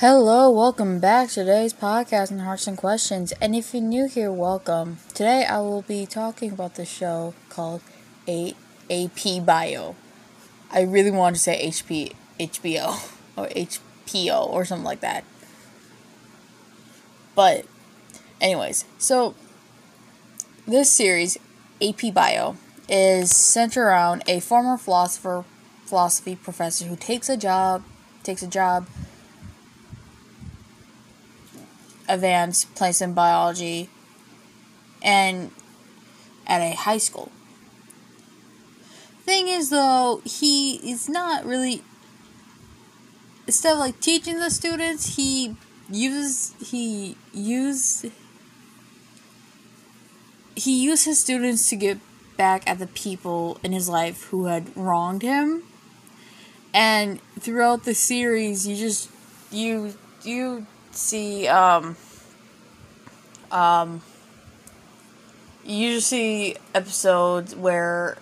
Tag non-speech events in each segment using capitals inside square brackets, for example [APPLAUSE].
Hello, welcome back to today's podcast on Hearts and Questions. And if you're new here, welcome. Today I will be talking about the show called A AP Bio. I really want to say HP HBO [LAUGHS] or HPO or something like that. But anyways, so this series AP Bio is centered around a former philosopher philosophy professor who takes a job takes a job advanced place in biology and at a high school. Thing is though, he is not really instead of like teaching the students, he uses he use he used his students to get back at the people in his life who had wronged him. And throughout the series, you just you you see um um you see episodes where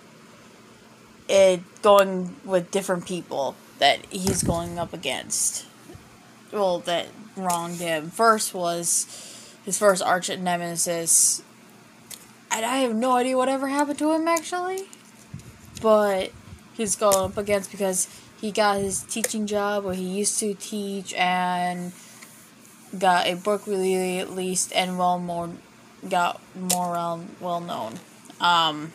it going with different people that he's going up against. Well, that wronged him. First was his first arch nemesis. And I have no idea whatever happened to him actually. But he's going up against because he got his teaching job where he used to teach and got a book really released and well more got more um, well known. Um,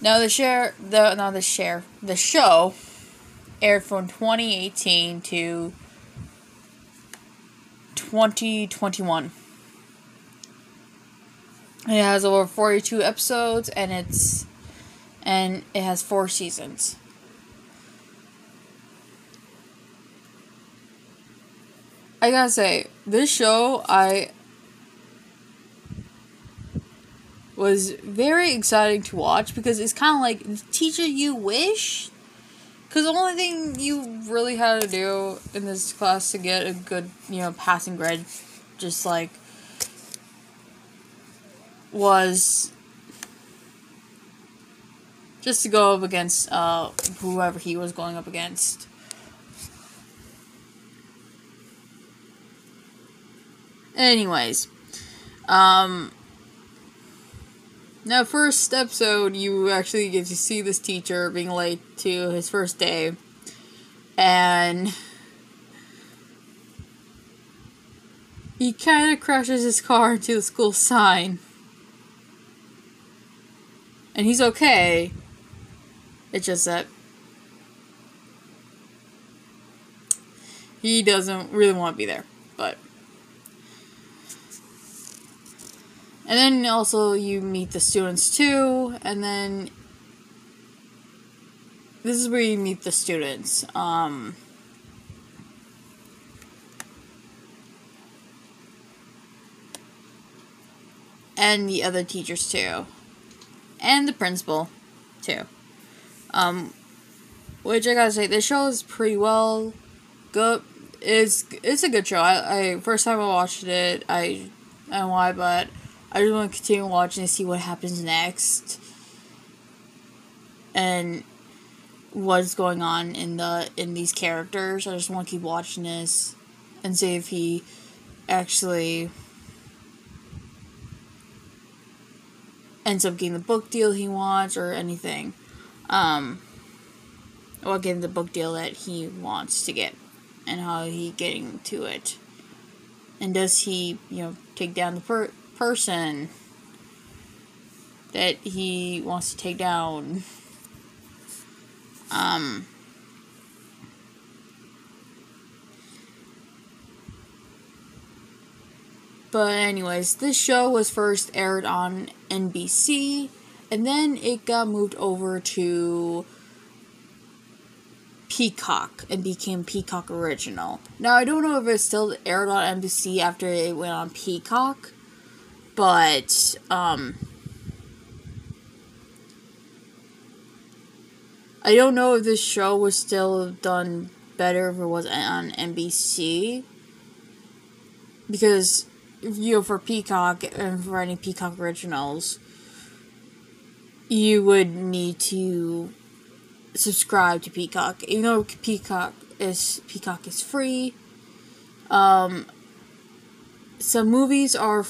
now the share the now the share the show aired from 2018 to 2021. It has over 42 episodes and it's and it has four seasons. I gotta say, this show I was very exciting to watch because it's kind of like teacher you wish. Because the only thing you really had to do in this class to get a good, you know, passing grade, just like, was just to go up against uh, whoever he was going up against. Anyways, um, now first episode you actually get to see this teacher being late to his first day, and he kind of crashes his car into the school sign, and he's okay. It's just that he doesn't really want to be there, but. And then also you meet the students too, and then this is where you meet the students. Um, and the other teachers too, and the principal too. Um, which I gotta say, this show is pretty well good. It's it's a good show. I, I first time I watched it, I I don't know why, but I just want to continue watching to see what happens next and what's going on in the in these characters. I just want to keep watching this and see if he actually ends up getting the book deal he wants or anything. Um, or getting the book deal that he wants to get and how he getting to it. And does he, you know, take down the per- person that he wants to take down. Um, but anyways, this show was first aired on NBC and then it got moved over to Peacock and became Peacock Original. Now I don't know if it's still aired on NBC after it went on Peacock but um, I don't know if this show was still done better if it was on NBC because you know for Peacock and for any Peacock originals you would need to subscribe to Peacock even though Peacock is Peacock is free. Um, some movies are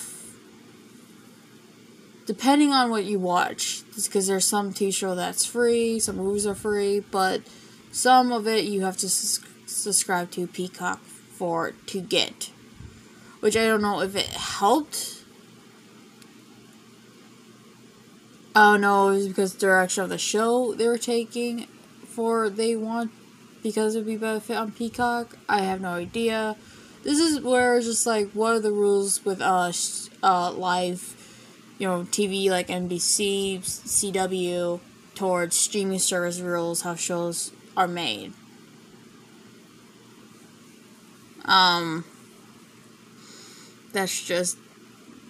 depending on what you watch because there's some TV show that's free, some movies are free, but some of it you have to sus- subscribe to Peacock for to get. Which I don't know if it helped. Oh no, it was because direction of the show they were taking for they want because it'd be better fit on Peacock. I have no idea. This is where it's just like what are the rules with uh uh live, you know, TV like NBC, CW towards streaming service rules how shows are made. Um that's just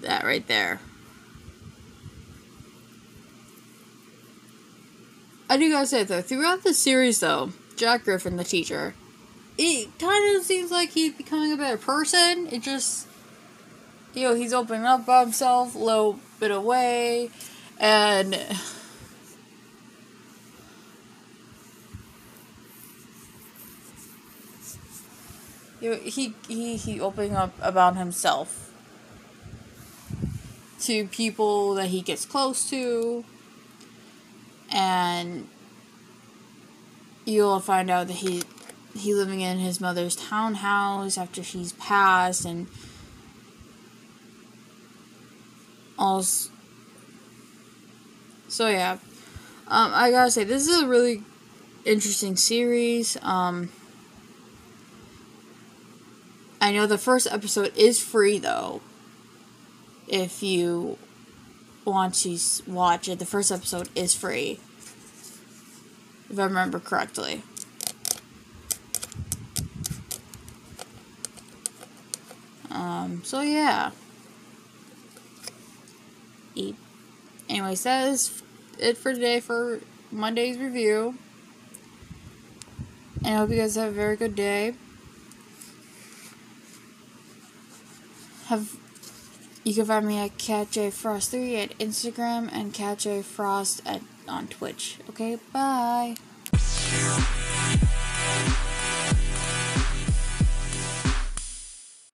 that right there. I do gotta say though, throughout the series though, Jack Griffin, the teacher, it kind of seems like he's becoming a better person. It just, you know, he's opening up about himself a little bit away, and you know, he he he opening up about himself to people that he gets close to, and you'll find out that he he living in his mother's townhouse after she's passed and all so yeah. Um, i gotta say this is a really interesting series um, i know the first episode is free though if you want to watch it. The first episode is free if i remember correctly. Um, so yeah. Eat. Anyways, that is it for today for Monday's review. And I hope you guys have a very good day. Have you can find me at CatJFrost3 at Instagram and CatJFrost at on Twitch. Okay, bye.